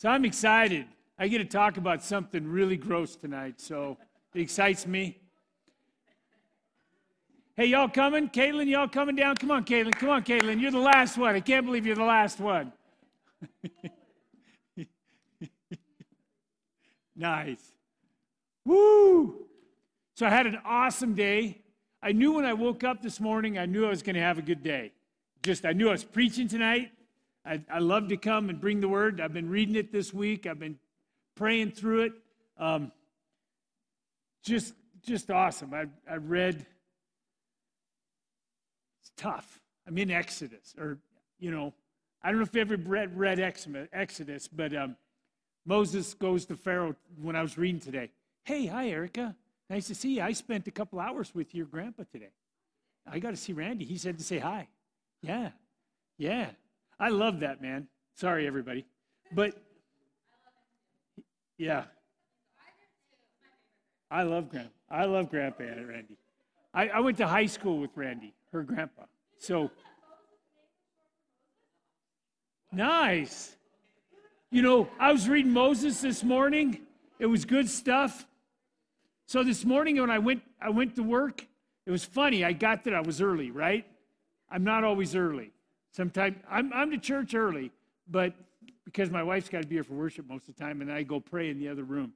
So I'm excited. I get to talk about something really gross tonight, so it excites me. Hey, y'all coming? Caitlin, y'all coming down? Come on, Caitlin. Come on, Caitlin. You're the last one. I can't believe you're the last one. nice. Woo! So I had an awesome day. I knew when I woke up this morning, I knew I was going to have a good day. Just, I knew I was preaching tonight. I, I love to come and bring the word. I've been reading it this week. I've been praying through it. Um, just, just awesome. I, I read. It's tough. I'm in Exodus, or you know, I don't know if you ever read, read Exodus, but um, Moses goes to Pharaoh when I was reading today. Hey, hi, Erica. Nice to see you. I spent a couple hours with your grandpa today. I got to see Randy. He said to say hi. Yeah, yeah. I love that, man. Sorry, everybody. But, yeah. I love Grandpa. I love Grandpa and Randy. I, I went to high school with Randy, her grandpa. So, nice. You know, I was reading Moses this morning. It was good stuff. So this morning when I went I went to work, it was funny. I got there, I was early, right? I'm not always early. Sometimes I'm I'm to church early, but because my wife's got to be here for worship most of the time, and I go pray in the other room.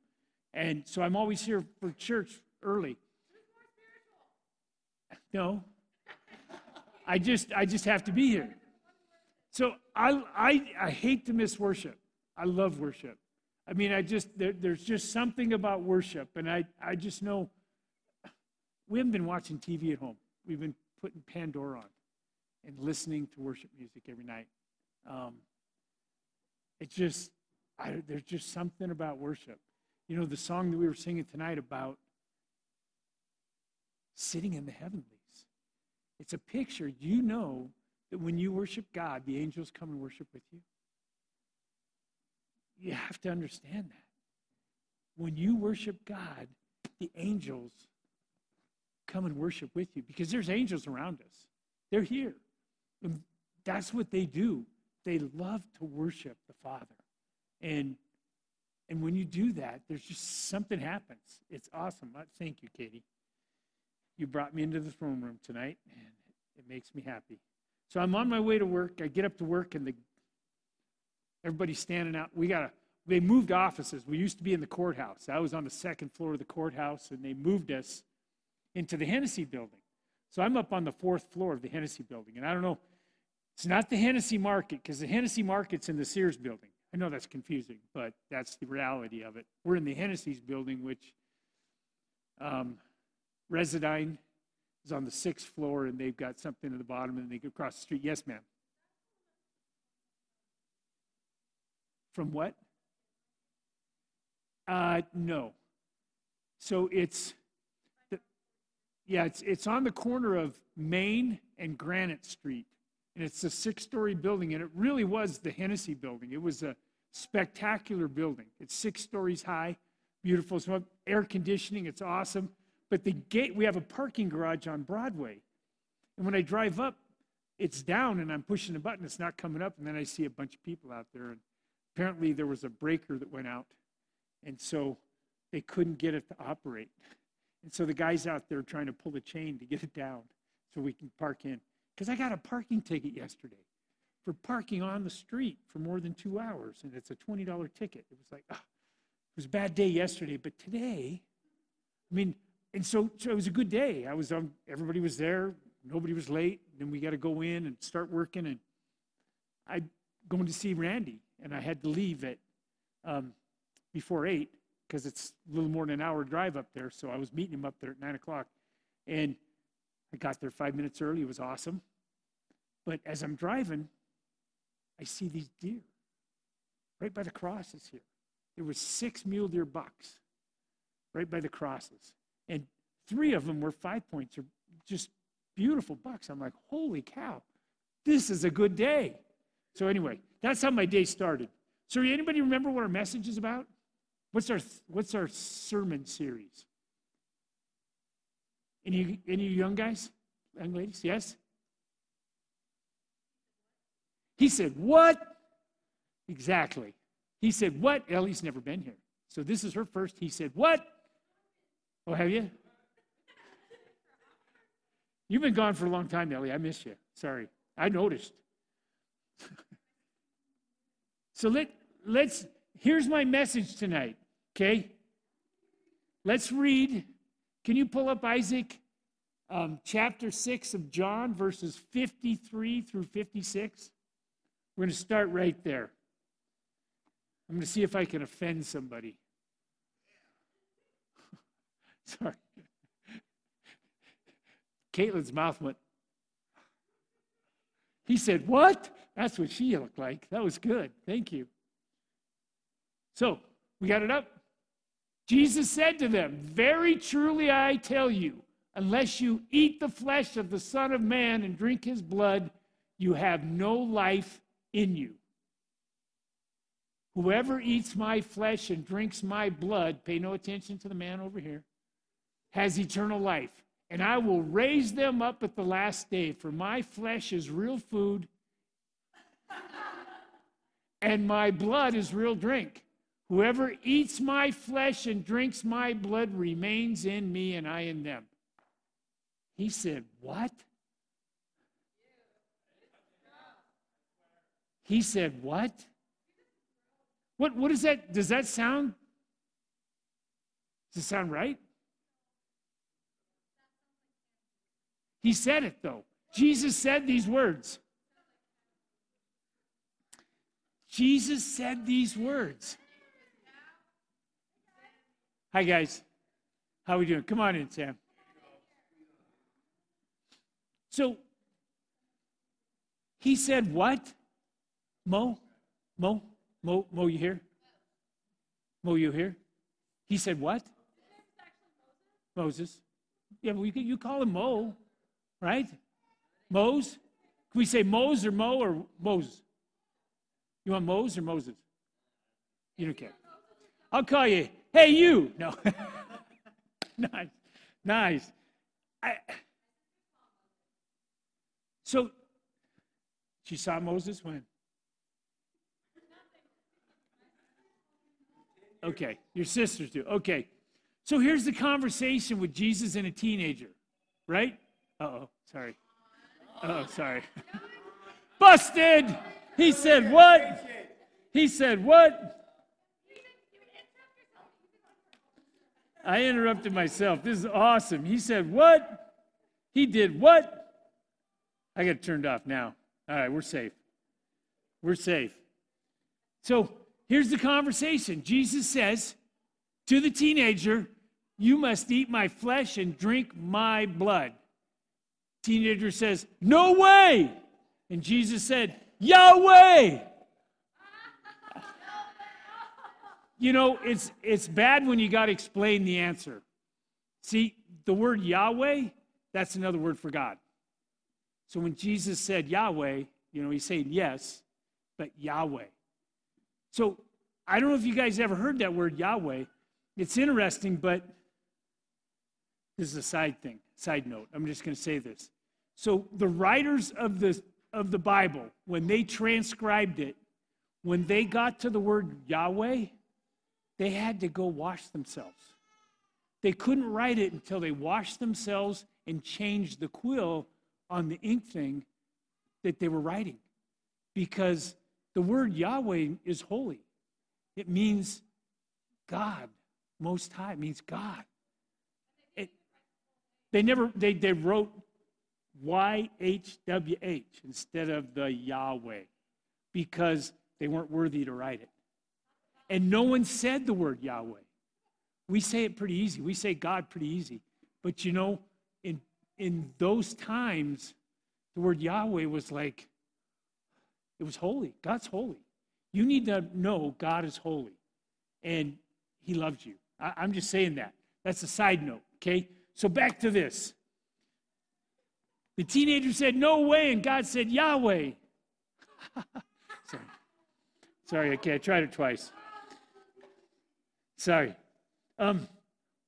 And so I'm always here for church early. No. I just I just have to be here. So I I I hate to miss worship. I love worship. I mean, I just, there, there's just something about worship. And I, I just know we haven't been watching TV at home. We've been putting Pandora on and listening to worship music every night. Um, it's just, I, there's just something about worship. You know, the song that we were singing tonight about sitting in the heavenlies. It's a picture. You know that when you worship God, the angels come and worship with you. You have to understand that. When you worship God, the angels come and worship with you because there's angels around us. They're here. And that's what they do. They love to worship the Father. And and when you do that, there's just something happens. It's awesome. Uh, thank you, Katie. You brought me into the throne room tonight, and it makes me happy. So I'm on my way to work. I get up to work, and the Everybody's standing out. We got to, they moved offices. We used to be in the courthouse. I was on the second floor of the courthouse, and they moved us into the Hennessy building. So I'm up on the fourth floor of the Hennessy building. And I don't know, it's not the Hennessy market, because the Hennessy market's in the Sears building. I know that's confusing, but that's the reality of it. We're in the Hennessy's building, which um, Residine is on the sixth floor, and they've got something at the bottom, and they go across the street. Yes, ma'am. From what? Uh, no. So it's, the, yeah, it's, it's on the corner of Main and Granite Street. And it's a six story building. And it really was the Hennessy building. It was a spectacular building. It's six stories high, beautiful. So air conditioning, it's awesome. But the gate, we have a parking garage on Broadway. And when I drive up, it's down and I'm pushing a button, it's not coming up. And then I see a bunch of people out there. And Apparently, there was a breaker that went out, and so they couldn't get it to operate. And so the guy's out there trying to pull the chain to get it down so we can park in. Because I got a parking ticket yesterday for parking on the street for more than two hours, and it's a $20 ticket. It was like, oh, it was a bad day yesterday, but today, I mean, and so, so it was a good day. I was on, everybody was there, nobody was late. Then we got to go in and start working, and I going to see Randy and I had to leave at um, before eight because it's a little more than an hour drive up there. So I was meeting him up there at nine o'clock, and I got there five minutes early. It was awesome. But as I'm driving, I see these deer right by the crosses here. There was six mule deer bucks right by the crosses, and three of them were five points, or just beautiful bucks. I'm like, holy cow, this is a good day. So anyway, that's how my day started. So anybody remember what our message is about? What's our what's our sermon series? Any any young guys, young ladies? Yes. He said, "What?" Exactly. He said, What? Ellie's never been here. So this is her first. He said, What? Oh, have you? You've been gone for a long time, Ellie. I miss you. Sorry. I noticed. so let, let's, here's my message tonight, okay? Let's read. Can you pull up Isaac um, chapter 6 of John, verses 53 through 56? We're going to start right there. I'm going to see if I can offend somebody. Sorry. Caitlin's mouth went. He said, What? That's what she looked like. That was good. Thank you. So, we got it up? Jesus said to them, Very truly I tell you, unless you eat the flesh of the Son of Man and drink his blood, you have no life in you. Whoever eats my flesh and drinks my blood, pay no attention to the man over here, has eternal life. And I will raise them up at the last day, for my flesh is real food, and my blood is real drink. Whoever eats my flesh and drinks my blood remains in me, and I in them. He said, What? He said, What? What, what is that? Does that sound? Does it sound right? He said it though. Jesus said these words. Jesus said these words. Hi guys. How are we doing? Come on in, Sam. So he said what? Mo? Mo? Mo, Mo, you here? Mo, you here? He said what? Moses. Yeah, but you, you call him Mo, right? Mose? Can we say Mose or Mo or Moses? You want Mose or Moses? You don't care. I'll call you, hey, you. No. nice. Nice. I, so, she saw Moses when? Okay, your sisters do. Okay. So here's the conversation with Jesus and a teenager, right? Uh oh, sorry. Oh, sorry. Busted! He said, What? He said, What? I interrupted myself. This is awesome. He said, What? He did what? I got turned off now. All right, we're safe. We're safe. So here's the conversation Jesus says to the teenager, You must eat my flesh and drink my blood. Teenager says, No way. And Jesus said, Yahweh. You know, it's, it's bad when you got to explain the answer. See, the word Yahweh, that's another word for God. So when Jesus said Yahweh, you know, he's saying yes, but Yahweh. So I don't know if you guys ever heard that word Yahweh. It's interesting, but this is a side thing, side note. I'm just going to say this. So the writers of the of the Bible, when they transcribed it, when they got to the word Yahweh, they had to go wash themselves. They couldn't write it until they washed themselves and changed the quill on the ink thing that they were writing because the word Yahweh is holy. It means God, Most High, it means God. It, they never, they, they wrote YHWH instead of the Yahweh because they weren't worthy to write it. And no one said the word Yahweh. We say it pretty easy. We say God pretty easy. But you know, in in those times, the word Yahweh was like, it was holy. God's holy. You need to know God is holy and he loves you. I, am just saying that. That's a side note, okay? So back to this. The teenager said, No way, and God said, Yahweh. Sorry. Sorry, okay, I tried it twice. Sorry. Um,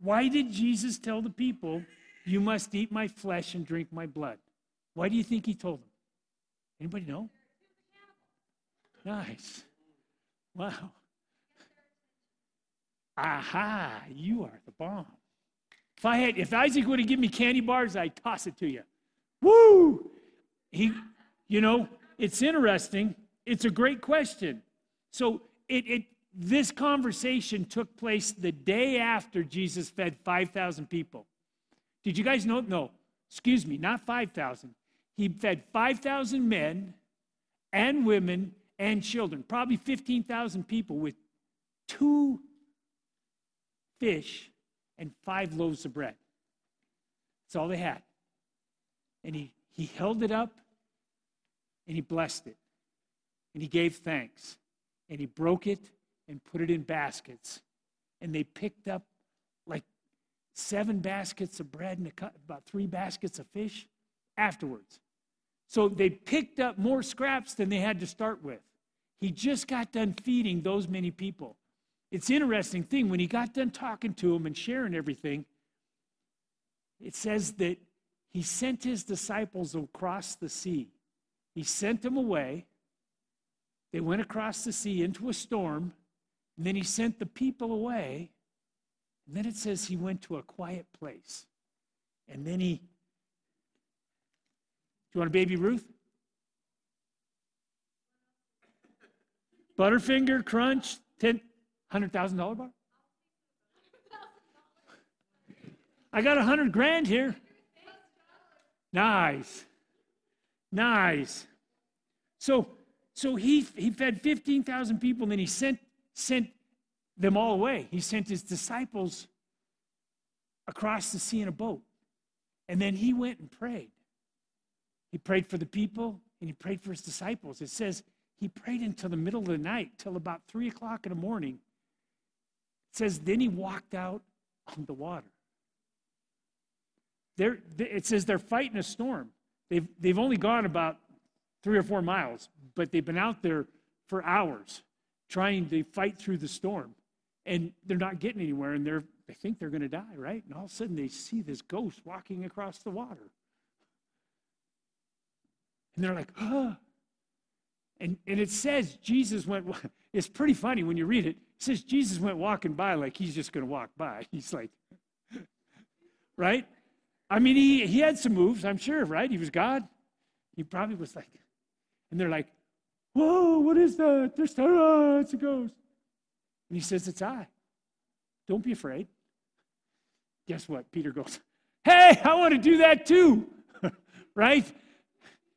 why did Jesus tell the people you must eat my flesh and drink my blood. Why do you think he told them? Anybody know? Nice. Wow. Aha, you are the bomb. If I had, if Isaac would have given me candy bars, I'd toss it to you. Woo! He, you know, it's interesting. It's a great question. So it, it this conversation took place the day after Jesus fed 5,000 people. Did you guys know? No, excuse me, not 5,000. He fed 5,000 men and women and children, probably 15,000 people with two fish and five loaves of bread. That's all they had. And he, he held it up and he blessed it. And he gave thanks. And he broke it and put it in baskets. And they picked up like seven baskets of bread and about three baskets of fish afterwards. So they picked up more scraps than they had to start with. He just got done feeding those many people. It's interesting thing when he got done talking to them and sharing everything, it says that he sent his disciples across the sea. He sent them away. They went across the sea into a storm, and then he sent the people away. And then it says he went to a quiet place. And then he. Do you want a baby Ruth? Butterfinger Crunch, ten, $100,000 bar? I got a hundred grand here. Nice. Nice. So, so he, he fed 15,000 people and then he sent, sent them all away. He sent his disciples across the sea in a boat. And then he went and prayed. He prayed for the people and he prayed for his disciples. It says he prayed until the middle of the night, till about three o'clock in the morning. It says, then he walked out on the water. They're, it says they're fighting a storm. They've, they've only gone about three or four miles, but they've been out there for hours trying to fight through the storm. And they're not getting anywhere, and they're, they think they're going to die, right? And all of a sudden they see this ghost walking across the water. And they're like, ah. And, and it says Jesus went, it's pretty funny when you read it. It says Jesus went walking by like he's just going to walk by. He's like, right? I mean, he, he had some moves, I'm sure, right? He was God. He probably was like, and they're like, whoa, what is that? There's oh, it's a ghost. And he says, it's I. Don't be afraid. Guess what? Peter goes, hey, I want to do that too, right?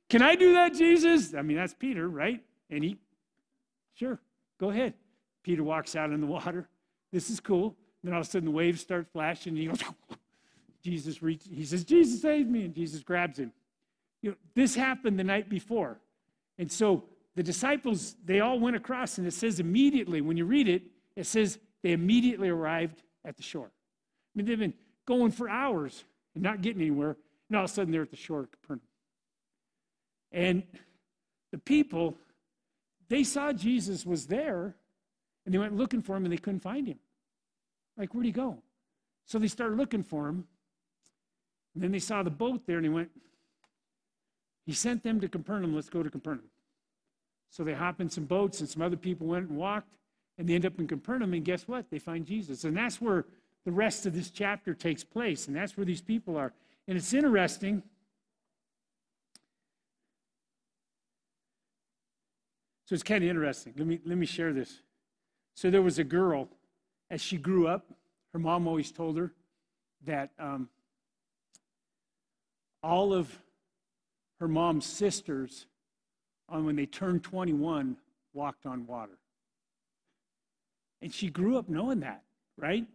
Can I do that, Jesus? I mean, that's Peter, right? And he, sure, go ahead. Peter walks out in the water. This is cool. Then all of a sudden the waves start flashing, and he goes, Jesus reaches, he says, Jesus save me, and Jesus grabs him. You know, this happened the night before. And so the disciples, they all went across, and it says immediately, when you read it, it says they immediately arrived at the shore. I mean, they've been going for hours and not getting anywhere, and all of a sudden they're at the shore of Capernaum. And the people, they saw Jesus was there, and they went looking for him and they couldn't find him. Like, where'd he go? So they started looking for him. And then they saw the boat there and he went, he sent them to Capernaum, let's go to Capernaum. So they hop in some boats and some other people went and walked and they end up in Capernaum and guess what? They find Jesus. And that's where the rest of this chapter takes place and that's where these people are. And it's interesting. So it's kind of interesting. Let me, let me share this. So there was a girl, as she grew up, her mom always told her that um, all of her mom's sisters, on when they turned 21, walked on water. And she grew up knowing that, right?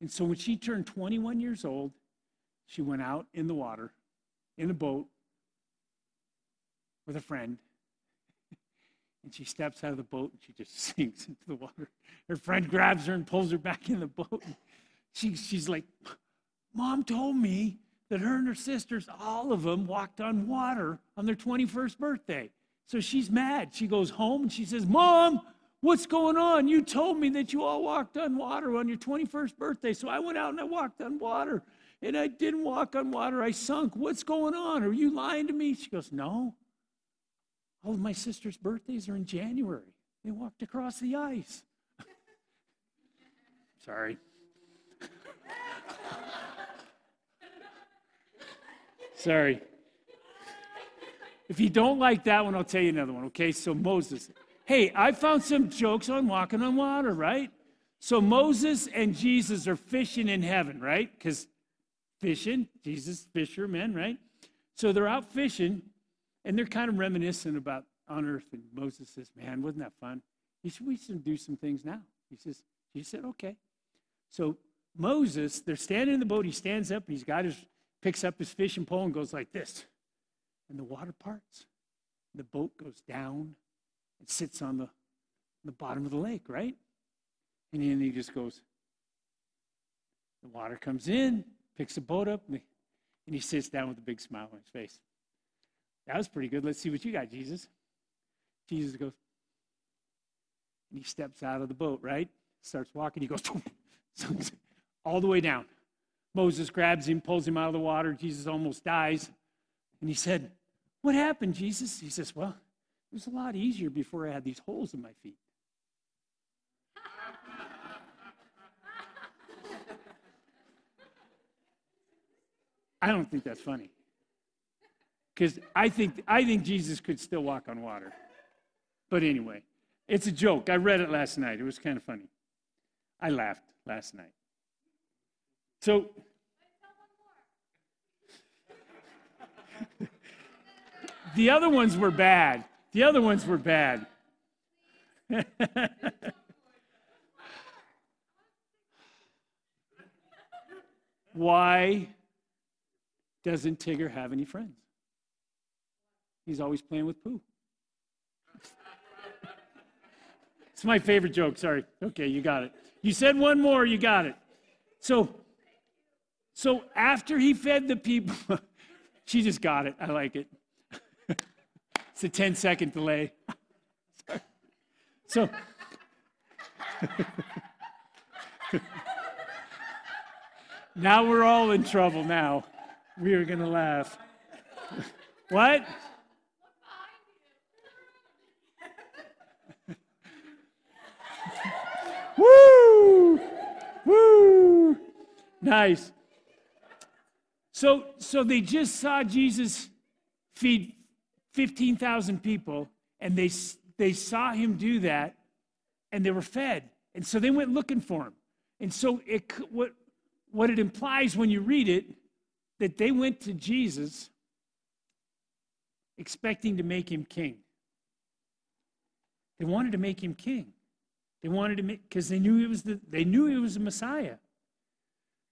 And so when she turned 21 years old, she went out in the water, in a boat, with a friend, and she steps out of the boat and she just sinks into the water. Her friend grabs her and pulls her back in the boat. She, she's like, Mom told me that her and her sisters, all of them, walked on water on their 21st birthday. So she's mad. She goes home and she says, Mom, what's going on? You told me that you all walked on water on your 21st birthday. So I went out and I walked on water. And I didn't walk on water, I sunk. What's going on? Are you lying to me? She goes, No. All of my sister's birthdays are in January. They walked across the ice. Sorry. Sorry. If you don't like that one, I'll tell you another one, okay? So, Moses. Hey, I found some jokes on walking on water, right? So, Moses and Jesus are fishing in heaven, right? Because fishing, Jesus, fishermen, right? So, they're out fishing and they're kind of reminiscent about on earth. And Moses says, Man, wasn't that fun? He said, We should do some things now. He says, He said, Okay. So, Moses, they're standing in the boat. He stands up and he's got his, picks up his fishing pole and goes like this and the water parts. The boat goes down and sits on the, the bottom of the lake, right? And then he just goes, the water comes in, picks the boat up, and he sits down with a big smile on his face. That was pretty good. Let's see what you got, Jesus. Jesus goes, and he steps out of the boat, right? Starts walking. He goes all the way down. Moses grabs him, pulls him out of the water. Jesus almost dies. And he said, What happened, Jesus? He says, Well, it was a lot easier before I had these holes in my feet. I don't think that's funny. Because I think, I think Jesus could still walk on water. But anyway, it's a joke. I read it last night. It was kind of funny. I laughed last night. So, the other ones were bad. The other ones were bad. Why doesn't Tigger have any friends? He's always playing with poo. it's my favorite joke. Sorry. Okay, you got it. You said one more, you got it. So, so after he fed the people, she just got it. I like it. It's a 10 second delay. so, now we're all in trouble now. We are going to laugh. what? Woo! Woo! Nice. So, so they just saw Jesus feed 15,000 people, and they, they saw him do that, and they were fed. And so they went looking for him. And so it, what, what it implies when you read it, that they went to Jesus expecting to make him king. They wanted to make him king. They wanted to make because they knew he was the they knew he was the Messiah.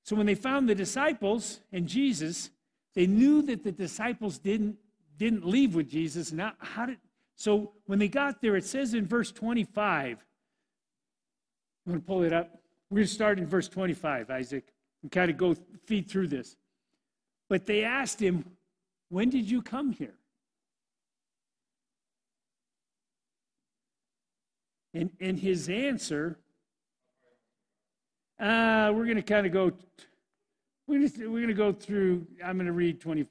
So when they found the disciples and Jesus, they knew that the disciples didn't didn't leave with Jesus. Now, how did so when they got there, it says in verse 25. I'm going to pull it up. We're going to start in verse 25, Isaac, and kind of go feed through this. But they asked him, When did you come here? And, and his answer, uh, we're going to kind of go, we're, going to go through, I'm going to read 25.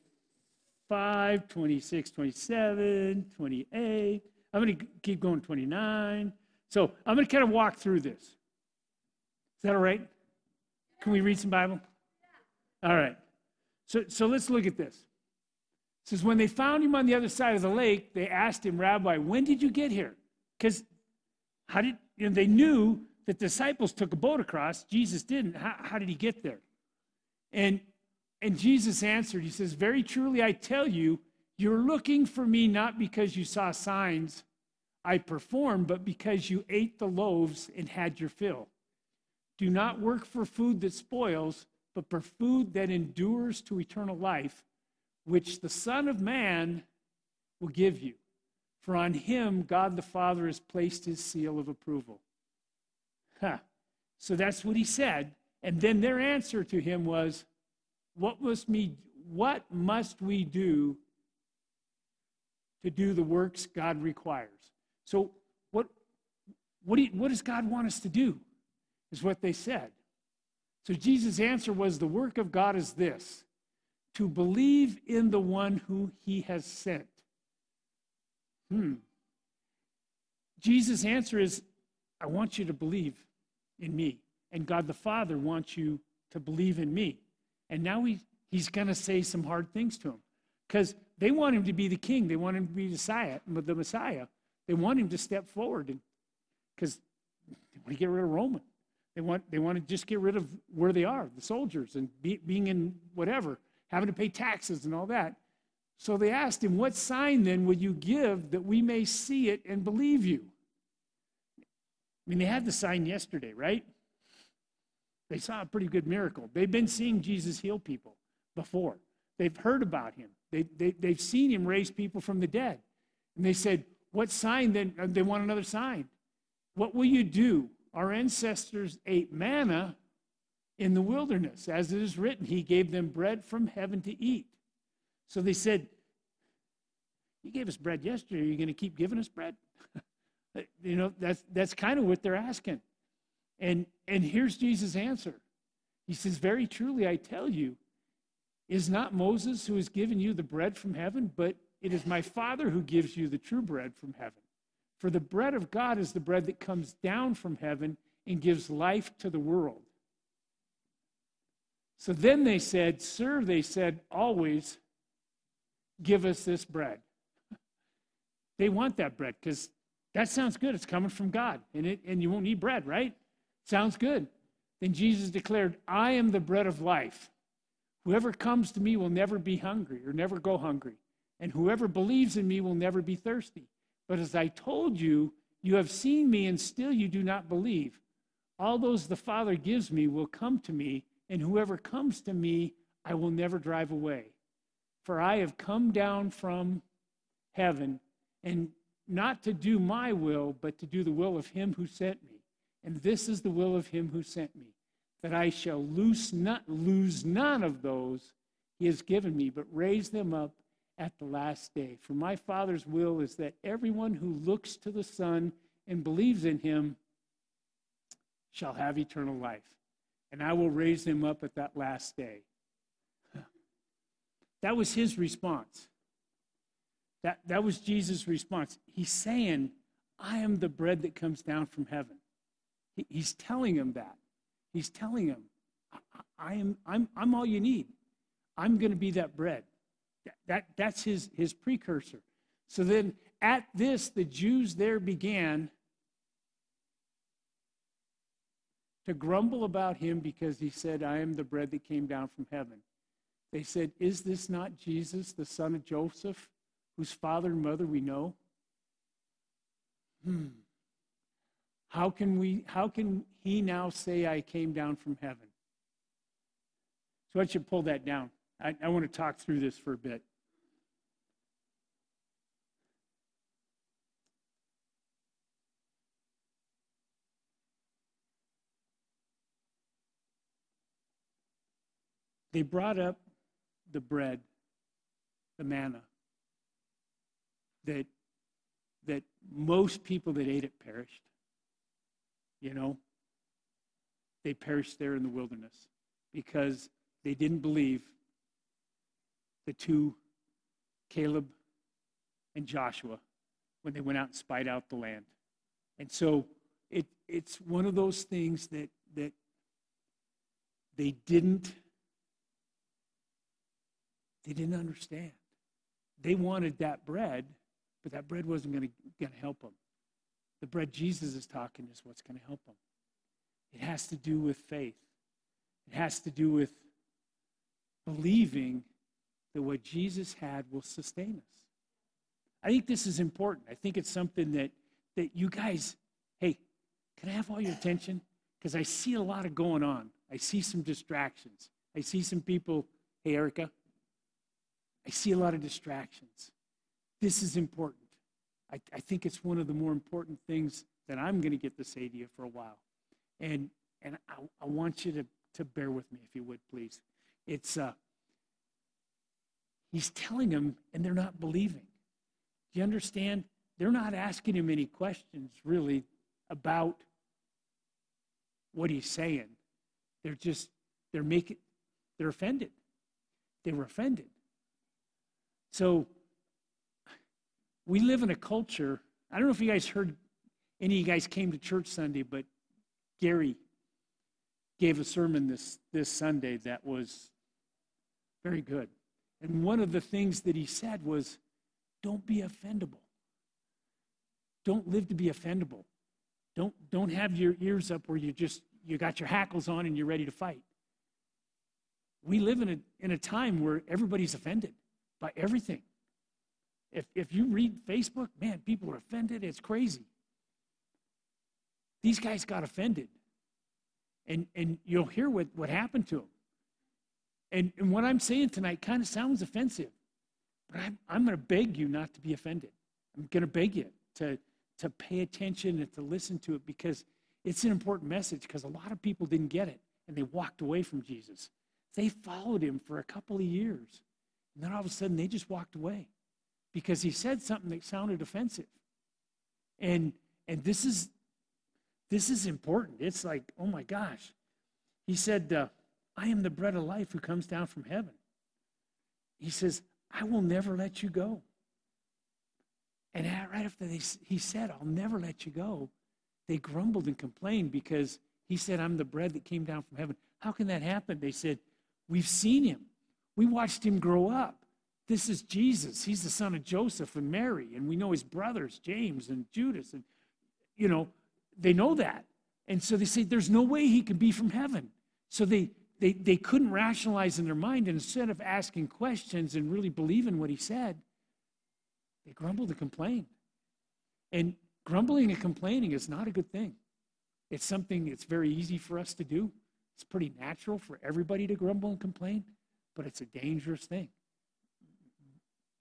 25, 26, 27, 28. I'm going to keep going 29. So I'm going to kind of walk through this. Is that all right? Can we read some Bible? All right. So, so let's look at this. It says, when they found him on the other side of the lake, they asked him, Rabbi, when did you get here? Because how did you know, they knew the disciples took a boat across, Jesus didn't. How, how did he get there? And and Jesus answered, He says, Very truly I tell you, you're looking for me not because you saw signs I performed, but because you ate the loaves and had your fill. Do not work for food that spoils, but for food that endures to eternal life, which the Son of Man will give you. For on him God the Father has placed his seal of approval. Huh. So that's what he said. And then their answer to him was, what must, we, what must we do to do the works God requires? So, what, what, do you, what does God want us to do? Is what they said. So, Jesus' answer was the work of God is this to believe in the one who he has sent. Hmm. Jesus' answer is I want you to believe in me. and God the Father wants you to believe in me. And now he, he's going to say some hard things to him because they want him to be the king. They want him to be the Messiah. They want him to step forward because they want to get rid of Roman. They want, they want to just get rid of where they are, the soldiers, and be, being in whatever, having to pay taxes and all that. So they asked him, What sign then will you give that we may see it and believe you? I mean, they had the sign yesterday, right? They saw a pretty good miracle. They've been seeing Jesus heal people before, they've heard about him, they, they, they've seen him raise people from the dead. And they said, What sign then? Uh, they want another sign. What will you do? Our ancestors ate manna in the wilderness. As it is written, He gave them bread from heaven to eat. So they said, You gave us bread yesterday. Are you going to keep giving us bread? you know, that's, that's kind of what they're asking. And, and here's Jesus' answer He says, Very truly, I tell you, is not Moses who has given you the bread from heaven, but it is my Father who gives you the true bread from heaven. For the bread of God is the bread that comes down from heaven and gives life to the world. So then they said, Sir, they said, always give us this bread. They want that bread because that sounds good. It's coming from God. And, it, and you won't need bread, right? Sounds good. Then Jesus declared, I am the bread of life. Whoever comes to me will never be hungry or never go hungry. And whoever believes in me will never be thirsty. But as I told you, you have seen me and still you do not believe. All those the Father gives me will come to me, and whoever comes to me, I will never drive away. For I have come down from heaven, and not to do my will, but to do the will of him who sent me. And this is the will of him who sent me, that I shall lose, not, lose none of those he has given me, but raise them up at the last day. For my Father's will is that everyone who looks to the Son and believes in him shall have eternal life. And I will raise them up at that last day. That was his response. That, that was Jesus' response. He's saying, I am the bread that comes down from heaven. He, he's telling him that. He's telling him, I, I am, I'm, I'm all you need. I'm going to be that bread. That, that, that's his, his precursor. So then at this, the Jews there began to grumble about him because he said, I am the bread that came down from heaven. They said, Is this not Jesus, the son of Joseph, whose father and mother we know? Hmm. How can, we, how can he now say, I came down from heaven? So I should pull that down. I, I want to talk through this for a bit. They brought up the bread, the manna, that, that most people that ate it perished. You know, they perished there in the wilderness because they didn't believe the two, Caleb and Joshua, when they went out and spied out the land. And so it, it's one of those things that, that they didn't they didn't understand. They wanted that bread, but that bread wasn't going to help them. The bread Jesus is talking is what's going to help them. It has to do with faith. It has to do with believing that what Jesus had will sustain us. I think this is important. I think it's something that, that you guys, hey, can I have all your attention? Because I see a lot of going on. I see some distractions. I see some people, hey, Erica, I see a lot of distractions. This is important. I, I think it's one of the more important things that I'm going to get to say to you for a while. And, and I, I want you to, to bear with me, if you would, please. It's, uh, he's telling them, and they're not believing. Do you understand? They're not asking him any questions, really, about what he's saying. They're just, they're making, they're offended. They were offended. So we live in a culture. I don't know if you guys heard, any of you guys came to church Sunday, but Gary, gave a sermon this, this Sunday that was very good. And one of the things that he said was, don't be offendable. Don't live to be offendable. Don't, don't have your ears up where you just you got your hackles on and you're ready to fight. We live in a, in a time where everybody's offended by everything. If, if you read Facebook, man, people are offended. It's crazy. These guys got offended. And, and you'll hear what, what happened to them. And, and what I'm saying tonight kind of sounds offensive, but I'm, I'm going to beg you not to be offended. I'm going to beg you to, to pay attention and to listen to it because it's an important message because a lot of people didn't get it and they walked away from Jesus. They followed him for a couple of years. And then all of a sudden they just walked away because he said something that sounded offensive. And and this is this is important. It's like, oh my gosh. He said, uh, I am the bread of life who comes down from heaven. He says, I will never let you go. And right after they, he said, I'll never let you go, they grumbled and complained because he said, I'm the bread that came down from heaven. How can that happen? They said, We've seen him. We watched him grow up. This is Jesus. He's the son of Joseph and Mary, and we know his brothers, James and Judas. And, you know, they know that. And so they say, There's no way he can be from heaven. So they, they, they couldn't rationalize in their mind. And instead of asking questions and really believing what he said, they grumbled and complained. And grumbling and complaining is not a good thing. It's something that's very easy for us to do. It's pretty natural for everybody to grumble and complain, but it's a dangerous thing.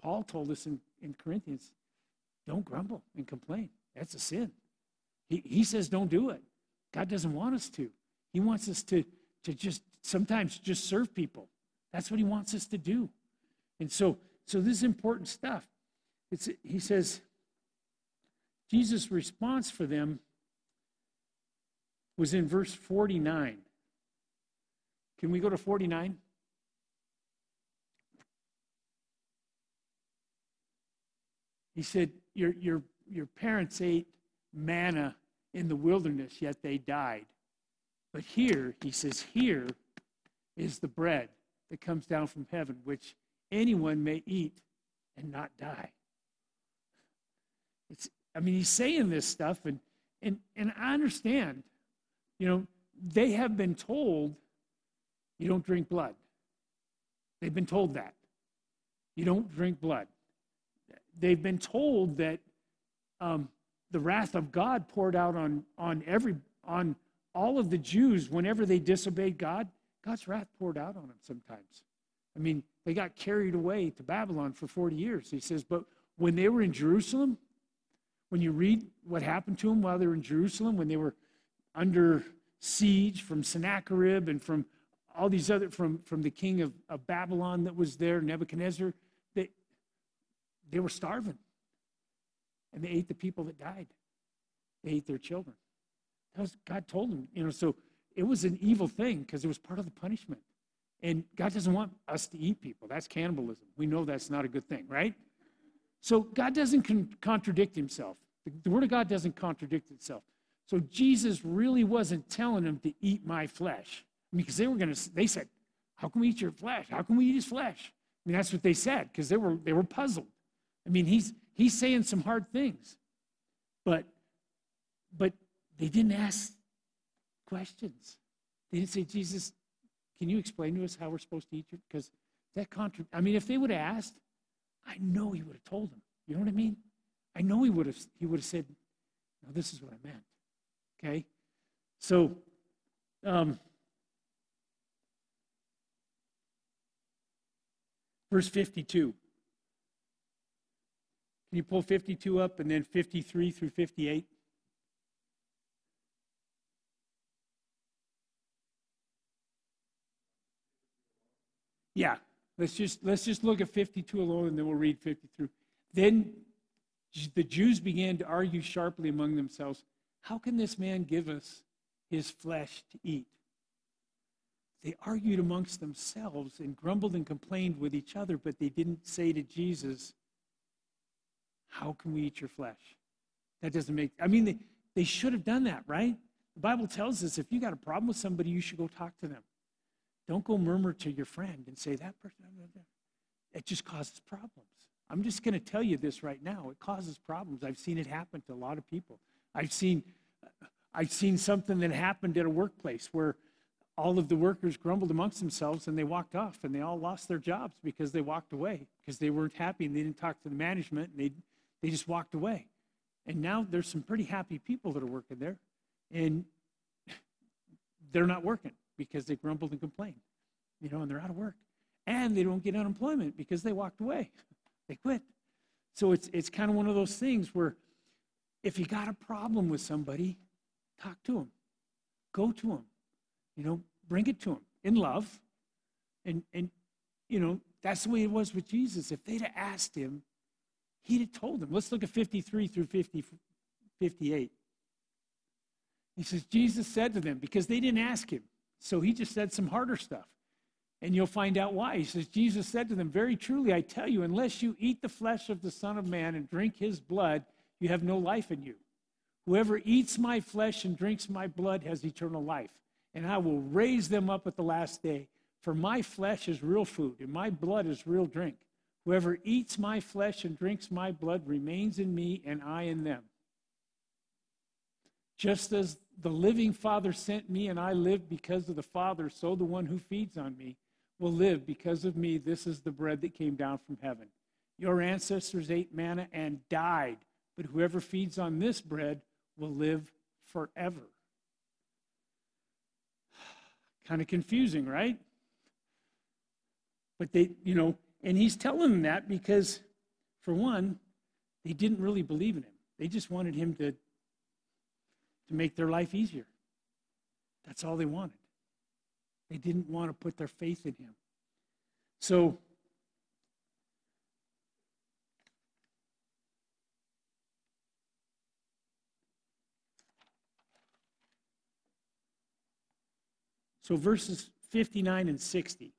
Paul told us in, in Corinthians don't grumble and complain. That's a sin. He, he says don't do it. God doesn't want us to. He wants us to, to just sometimes just serve people. That's what he wants us to do. And so, so this is important stuff. It's, he says, Jesus' response for them was in verse 49. Can we go to 49? He said, Your, your, your parents ate manna in the wilderness, yet they died. But here, he says, Here is the bread that comes down from heaven, which anyone may eat and not die. It's, I mean, he's saying this stuff, and, and, and I understand. You know, they have been told you don't drink blood. They've been told that. You don't drink blood. They've been told that um, the wrath of God poured out on, on every on all of the Jews whenever they disobeyed God. God's wrath poured out on them sometimes. I mean, they got carried away to Babylon for 40 years. He says, but when they were in Jerusalem, when you read what happened to them while they were in Jerusalem, when they were under siege from Sennacherib and from all these other, from, from the king of, of Babylon that was there, Nebuchadnezzar, they, were starving. And they ate the people that died. They ate their children. That was, God told them, you know, so it was an evil thing because it was part of the punishment. And God doesn't want us to eat people. That's cannibalism. We know that's not a good thing, right? So God doesn't con- contradict himself. The, the Word of God doesn't contradict itself. So Jesus really wasn't telling them to eat my flesh. I mean, because they were going to, they said, How can we eat your flesh? How can we eat his flesh? I mean, that's what they said because they were, they were puzzled. I mean, he's, he's saying some hard things. But, but they didn't ask questions. They didn't say, Jesus, can you explain to us how we're supposed to eat? Because that contra- I mean, if they would have asked, I know he would have told them. You know what I mean? I know he would have he would have said, "No, this is what I meant." Okay, so um, verse fifty-two. Can you pull fifty-two up and then fifty-three through fifty-eight? Yeah, let's just let's just look at 52 alone and then we'll read 53. Then the Jews began to argue sharply among themselves, how can this man give us his flesh to eat? They argued amongst themselves and grumbled and complained with each other, but they didn't say to Jesus, How can we eat your flesh? That doesn't make, I mean, they, they should have done that, right? The Bible tells us if you got a problem with somebody, you should go talk to them. Don't go murmur to your friend and say, that person, it just causes problems. I'm just going to tell you this right now. It causes problems. I've seen it happen to a lot of people. I've seen, I've seen something that happened at a workplace where all of the workers grumbled amongst themselves and they walked off and they all lost their jobs because they walked away because they weren't happy and they didn't talk to the management and they, they just walked away. And now there's some pretty happy people that are working there and they're not working because they grumbled and complained, you know, and they're out of work. And they don't get unemployment because they walked away. they quit. So it's, it's kind of one of those things where if you got a problem with somebody, talk to them, go to them, you know, bring it to them in love. And, and you know, that's the way it was with Jesus. If they'd have asked him, he'd have told them. Let's look at 53 through 50, 58. He says, Jesus said to them, because they didn't ask him. So he just said some harder stuff. And you'll find out why. He says, Jesus said to them, Very truly, I tell you, unless you eat the flesh of the Son of Man and drink his blood, you have no life in you. Whoever eats my flesh and drinks my blood has eternal life, and I will raise them up at the last day. For my flesh is real food, and my blood is real drink. Whoever eats my flesh and drinks my blood remains in me, and I in them. Just as the living Father sent me, and I live because of the Father, so the one who feeds on me will live because of me. This is the bread that came down from heaven. Your ancestors ate manna and died, but whoever feeds on this bread will live forever. kind of confusing, right? But they, you know, and he's telling them that because, for one, they didn't really believe in him. They just wanted him to to make their life easier. That's all they wanted. They didn't want to put their faith in him. So, so verses 59 and 60.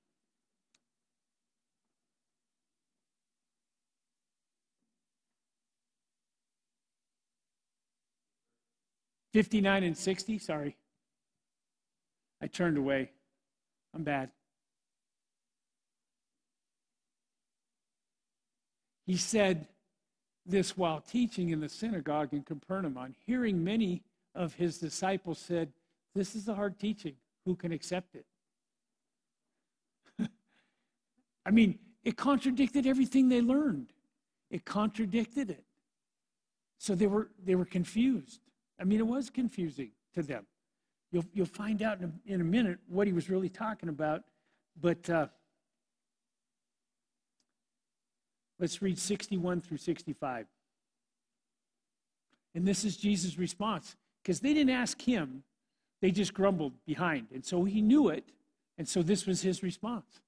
59 and 60, sorry. I turned away. I'm bad. He said this while teaching in the synagogue in Capernaum. On hearing many of his disciples said, This is a hard teaching. Who can accept it? I mean, it contradicted everything they learned. It contradicted it. So they were, they were confused. I mean, it was confusing to them. You'll, you'll find out in a, in a minute what he was really talking about, but uh, let's read 61 through 65. And this is Jesus' response because they didn't ask him, they just grumbled behind. And so he knew it, and so this was his response.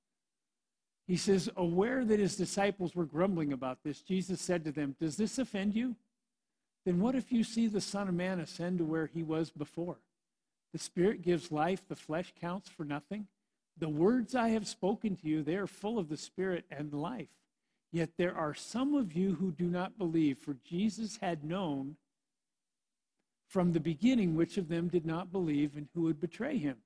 He says, Aware that his disciples were grumbling about this, Jesus said to them, Does this offend you? Then what if you see the Son of Man ascend to where he was before? The Spirit gives life, the flesh counts for nothing. The words I have spoken to you, they are full of the Spirit and life. Yet there are some of you who do not believe, for Jesus had known from the beginning which of them did not believe and who would betray him.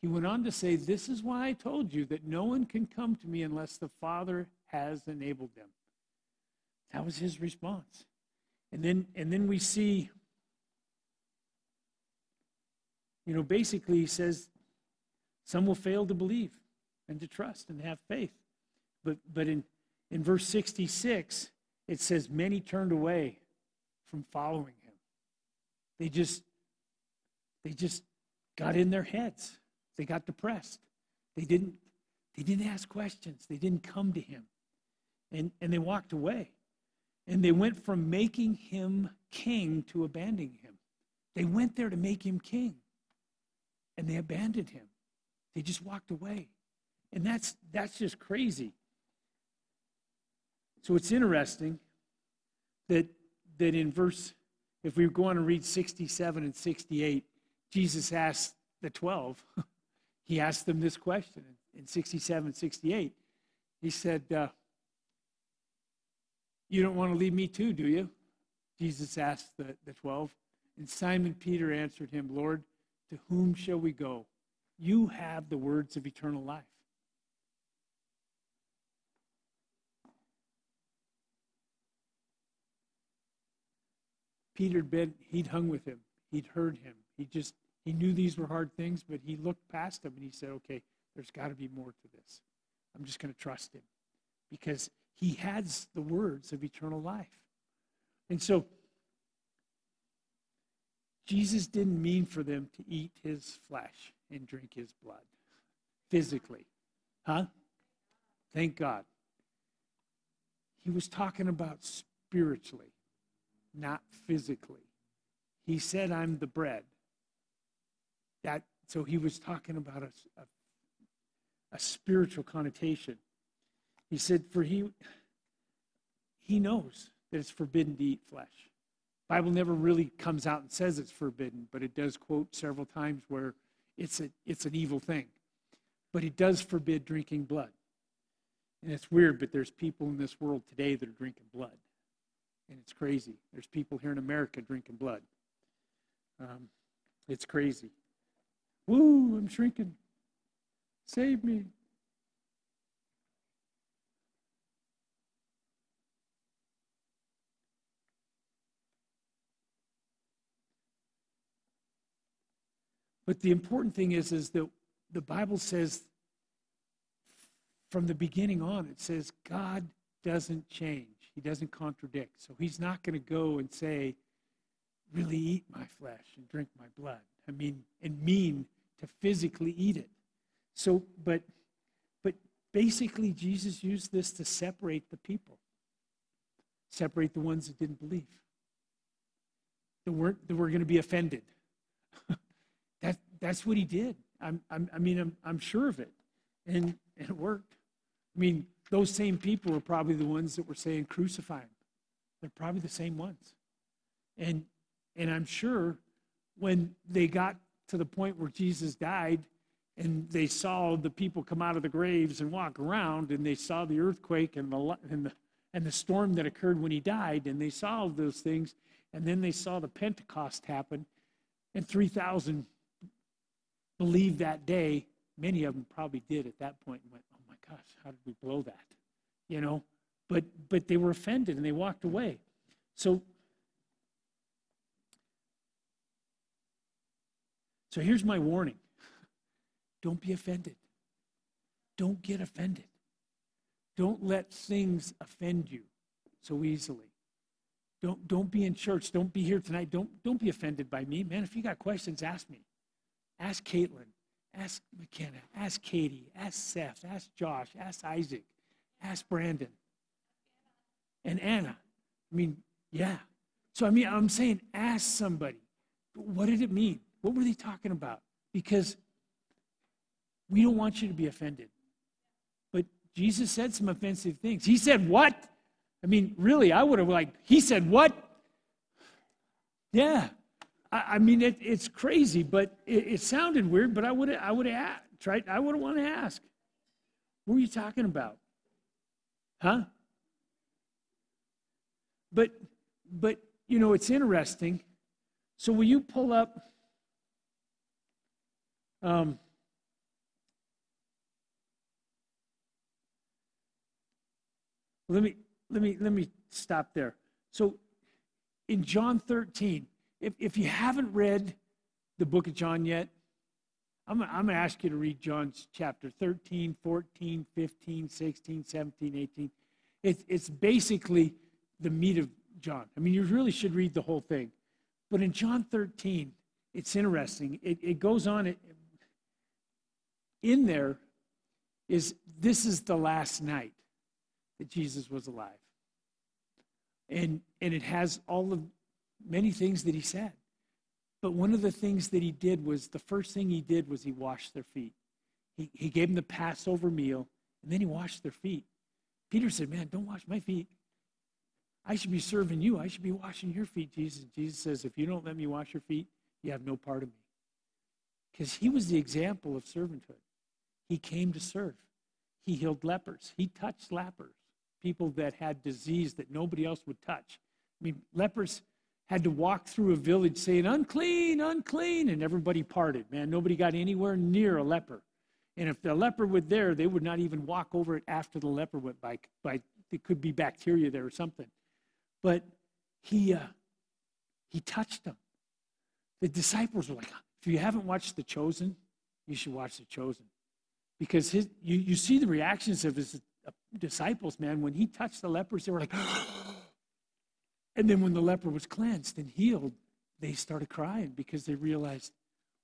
He went on to say, This is why I told you that no one can come to me unless the Father has enabled them. That was his response. And then, and then we see, you know, basically he says some will fail to believe and to trust and have faith. But, but in, in verse 66, it says many turned away from following him. They just, they just got in their heads. They got depressed. They didn't, they didn't ask questions. They didn't come to him. And, and they walked away. And they went from making him king to abandoning him. They went there to make him king. And they abandoned him. They just walked away. And that's that's just crazy. So it's interesting that that in verse if we go on and read 67 and 68, Jesus asked the 12, he asked them this question in 67 68. He said, uh, you don't want to leave me too, do you? Jesus asked the, the 12. And Simon Peter answered him, Lord, To whom shall we go? You have the words of eternal life. Peter had been, he'd hung with him. He'd heard him. He just, he knew these were hard things, but he looked past them and he said, okay, there's got to be more to this. I'm just going to trust him because he has the words of eternal life. And so, Jesus didn't mean for them to eat his flesh and drink his blood physically. Huh? Thank God. He was talking about spiritually, not physically. He said, I'm the bread. That, so he was talking about a, a, a spiritual connotation. He said, For he, he knows that it's forbidden to eat flesh. Bible never really comes out and says it's forbidden, but it does quote several times where it's, a, it's an evil thing. But it does forbid drinking blood. And it's weird, but there's people in this world today that are drinking blood. And it's crazy. There's people here in America drinking blood. Um, it's crazy. Woo, I'm shrinking. Save me. But the important thing is, is that the Bible says from the beginning on, it says God doesn't change. He doesn't contradict. So he's not going to go and say, really eat my flesh and drink my blood. I mean, and mean to physically eat it. So, but, but basically, Jesus used this to separate the people, separate the ones that didn't believe, that weren't that were going to be offended. that, that's what he did. I'm, I'm, i mean, I'm, I'm sure of it. And, and it worked. I mean, those same people were probably the ones that were saying, crucify him. They're probably the same ones. And, and I'm sure when they got to the point where Jesus died and they saw the people come out of the graves and walk around and they saw the earthquake and the, and the, and the storm that occurred when he died and they saw all those things and then they saw the Pentecost happen and 3,000 believed that day. Many of them probably did at that point and went, oh my gosh, how did we blow that? You know, but, but they were offended and they walked away. So So here's my warning don't be offended. Don't get offended. Don't let things offend you so easily. Don't, don't be in church. Don't be here tonight. Don't, don't be offended by me. Man, if you got questions, ask me. Ask Caitlin. Ask McKenna. Ask Katie. Ask Seth. Ask Josh. Ask Isaac. Ask Brandon. And Anna. I mean, yeah. So, I mean, I'm saying ask somebody. What did it mean? What were they talking about? Because we don't want you to be offended. But Jesus said some offensive things. He said, What? I mean, really, I would have like, He said, What? Yeah. I, I mean, it, it's crazy, but it, it sounded weird, but I would I would have tried, I would wanted to ask. What are you talking about? Huh? But, but, you know, it's interesting. So, will you pull up um, let me let me let me stop there. So in John 13, if, if you haven't read the book of John yet, I'm, I'm going to ask you to read John's chapter 13, 14, 15, 16, 17, 18. It's, it's basically the meat of John. I mean, you really should read the whole thing. But in John 13, it's interesting. It, it goes on, it, in there is this is the last night that Jesus was alive. And, and it has all of many things that he said. But one of the things that he did was the first thing he did was he washed their feet. He, he gave them the Passover meal, and then he washed their feet. Peter said, Man, don't wash my feet. I should be serving you. I should be washing your feet, Jesus. Jesus says, If you don't let me wash your feet, you have no part of me. Because he was the example of servanthood. He came to serve. He healed lepers. He touched lepers, people that had disease that nobody else would touch. I mean, lepers, had to walk through a village saying, unclean, unclean, and everybody parted. Man, nobody got anywhere near a leper. And if the leper was there, they would not even walk over it after the leper went by. by it could be bacteria there or something. But he, uh, he touched them. The disciples were like, if you haven't watched The Chosen, you should watch The Chosen. Because his, you, you see the reactions of his uh, disciples, man. When he touched the lepers, they were like, and then when the leper was cleansed and healed, they started crying because they realized,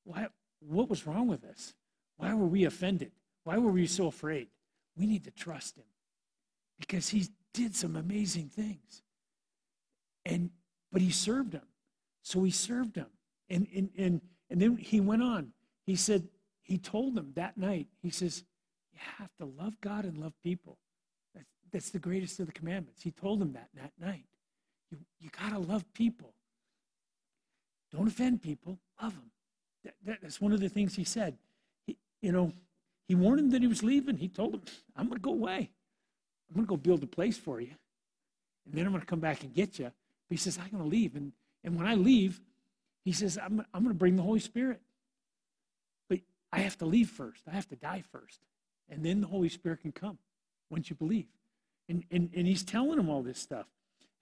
why, what was wrong with us? Why were we offended? Why were we so afraid? We need to trust him because he did some amazing things. And but he served them. So he served them. And and and, and then he went on. He said, he told them that night, he says, You have to love God and love people. That's, that's the greatest of the commandments. He told them that that night. You, you got to love people. Don't offend people, love them. That, that, that's one of the things he said. He, you know, he warned him that he was leaving. He told him, I'm going to go away. I'm going to go build a place for you. And then I'm going to come back and get you. But he says, I'm going to leave. And, and when I leave, he says, I'm, I'm going to bring the Holy Spirit. But I have to leave first. I have to die first. And then the Holy Spirit can come once you believe. And, and, and he's telling him all this stuff.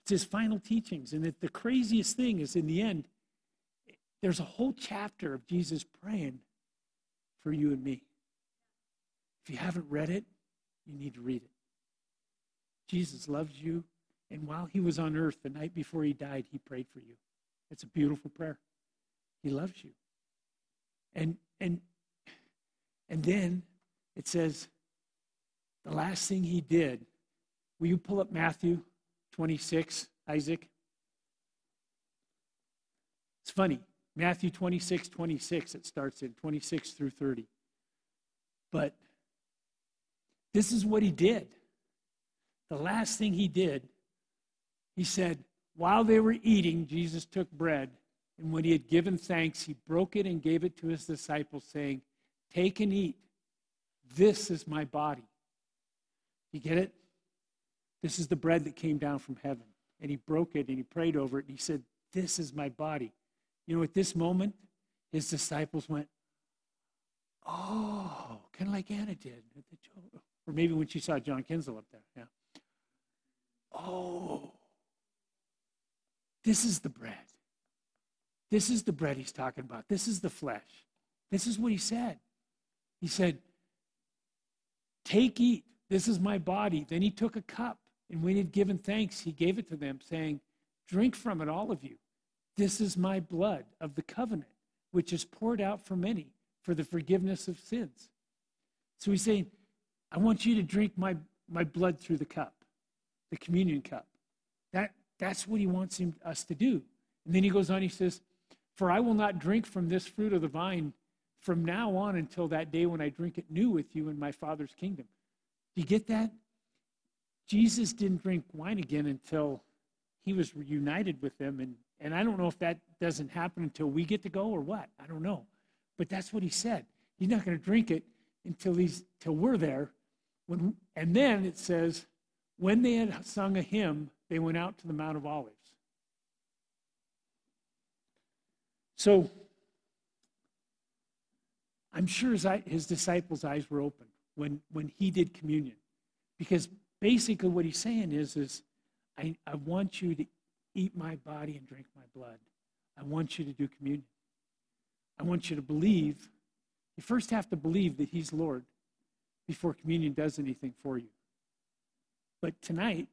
It's his final teachings. And that the craziest thing is in the end, there's a whole chapter of Jesus praying for you and me. If you haven't read it, you need to read it. Jesus loves you. And while he was on earth, the night before he died, he prayed for you. It's a beautiful prayer. He loves you. And, and and then it says, the last thing he did, will you pull up Matthew 26, Isaac? It's funny. Matthew 26, 26, it starts in 26 through 30. But this is what he did. The last thing he did, he said, while they were eating, Jesus took bread, and when he had given thanks, he broke it and gave it to his disciples, saying, Take and eat. This is my body. You get it? This is the bread that came down from heaven. And he broke it and he prayed over it and he said, This is my body. You know, at this moment, his disciples went, Oh, kind of like Anna did. Or maybe when she saw John Kinsel up there. Yeah. Oh, this is the bread. This is the bread he's talking about. This is the flesh. This is what he said. He said, Take, eat. This is my body. Then he took a cup, and when he had given thanks, he gave it to them, saying, Drink from it, all of you. This is my blood of the covenant, which is poured out for many for the forgiveness of sins. So he's saying, I want you to drink my, my blood through the cup, the communion cup. That, that's what he wants him, us to do. And then he goes on, he says, For I will not drink from this fruit of the vine from now on until that day when I drink it new with you in my Father's kingdom. Do you get that? Jesus didn't drink wine again until he was reunited with them. And, and I don't know if that doesn't happen until we get to go or what. I don't know. But that's what he said. He's not going to drink it until he's till we're there. When, and then it says, when they had sung a hymn, they went out to the Mount of Olives. So I'm sure his, his disciples' eyes were open when, when he did communion. Because basically what he's saying is, is I, I want you to eat my body and drink my blood. I want you to do communion. I want you to believe. You first have to believe that he's Lord before communion does anything for you. But tonight,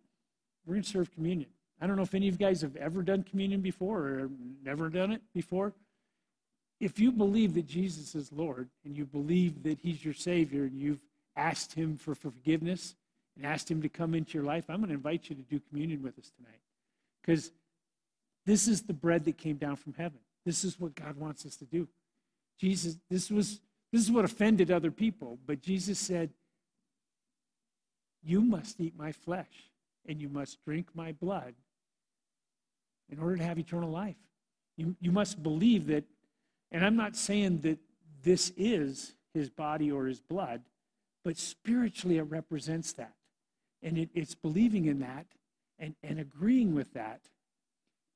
we're going to serve communion. I don't know if any of you guys have ever done communion before or never done it before if you believe that Jesus is Lord and you believe that He's your Savior and you've asked Him for forgiveness and asked Him to come into your life, I'm going to invite you to do communion with us tonight. Because this is the bread that came down from heaven. This is what God wants us to do. Jesus, this was this is what offended other people, but Jesus said, You must eat my flesh and you must drink my blood in order to have eternal life. You, you must believe that and I'm not saying that this is his body or his blood, but spiritually it represents that. And it, it's believing in that and, and agreeing with that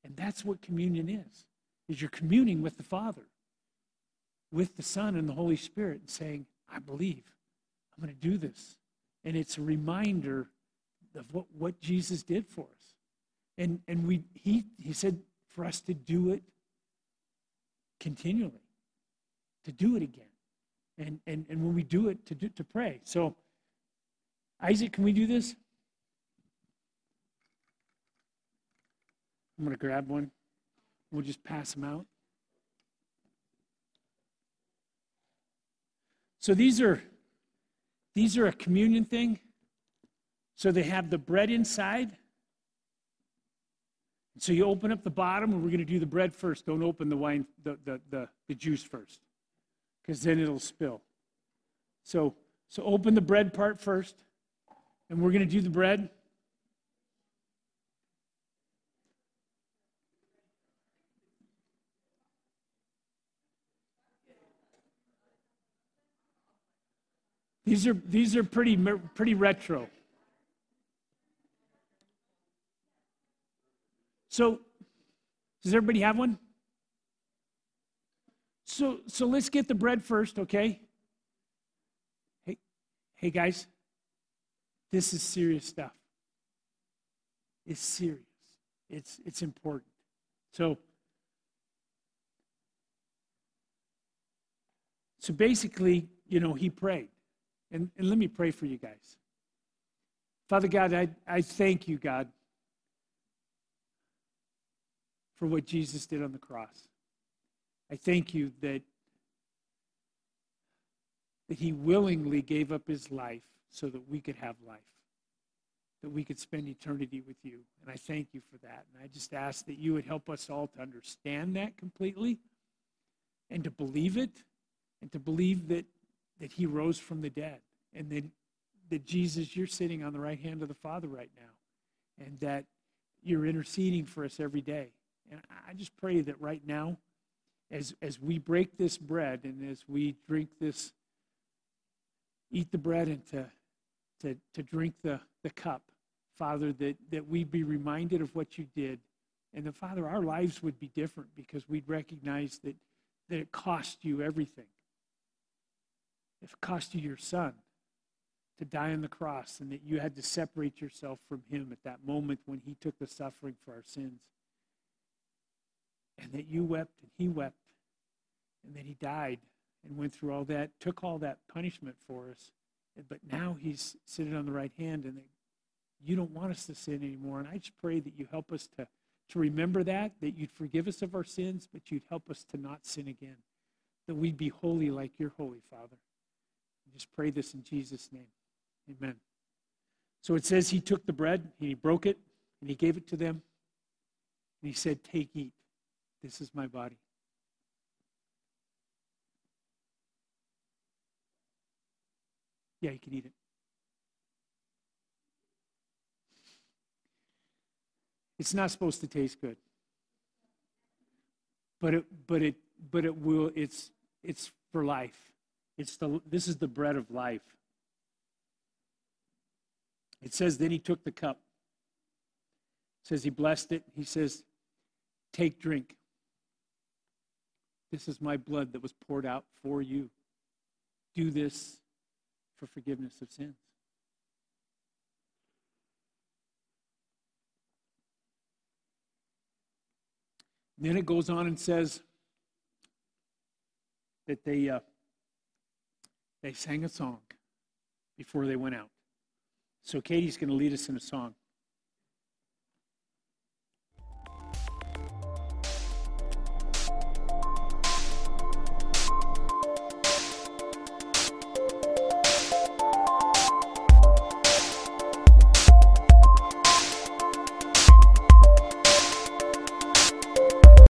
And that's what communion is. Is you're communing with the Father, with the Son and the Holy Spirit and saying, I believe. I'm going to do this. And it's a reminder of what, what Jesus did for us. And, and we, he, he said for us to do it continually, to do it again. And, and, and when we do it, to, do, to pray. So, Isaac, can we do this? I'm going to grab one. We'll just pass them out. So these are these are a communion thing. So they have the bread inside. So you open up the bottom, and we're going to do the bread first. Don't open the wine, the, the, the, the juice first, because then it'll spill. So, so open the bread part first, and we're going to do the bread. These are, these are pretty, pretty retro. So, does everybody have one? So, so let's get the bread first, okay? Hey, hey guys, this is serious stuff. It's serious. It's it's important. So, so basically, you know, he prayed. And, and let me pray for you guys. Father God, I, I thank you, God, for what Jesus did on the cross. I thank you that, that he willingly gave up his life so that we could have life, that we could spend eternity with you. And I thank you for that. And I just ask that you would help us all to understand that completely and to believe it and to believe that that he rose from the dead and that, that Jesus, you're sitting on the right hand of the Father right now and that you're interceding for us every day. And I just pray that right now, as, as we break this bread and as we drink this, eat the bread and to, to, to drink the, the cup, Father, that, that we be reminded of what you did. And that, Father, our lives would be different because we'd recognize that, that it cost you everything it cost you your son to die on the cross and that you had to separate yourself from him at that moment when he took the suffering for our sins. And that you wept and he wept and that he died and went through all that, took all that punishment for us. But now he's sitting on the right hand and that you don't want us to sin anymore. And I just pray that you help us to, to remember that, that you'd forgive us of our sins, but you'd help us to not sin again, that we'd be holy like you're holy, Father I just pray this in Jesus' name. Amen. So it says he took the bread and he broke it and he gave it to them. And he said, Take, eat. This is my body. Yeah, you can eat it. It's not supposed to taste good. But it but it but it will it's it's for life. It's the, this is the bread of life. It says, then he took the cup. It says he blessed it. He says, take, drink. This is my blood that was poured out for you. Do this for forgiveness of sins. then it goes on and says that they uh, they sang a song before they went out. So Katie's going to lead us in a song.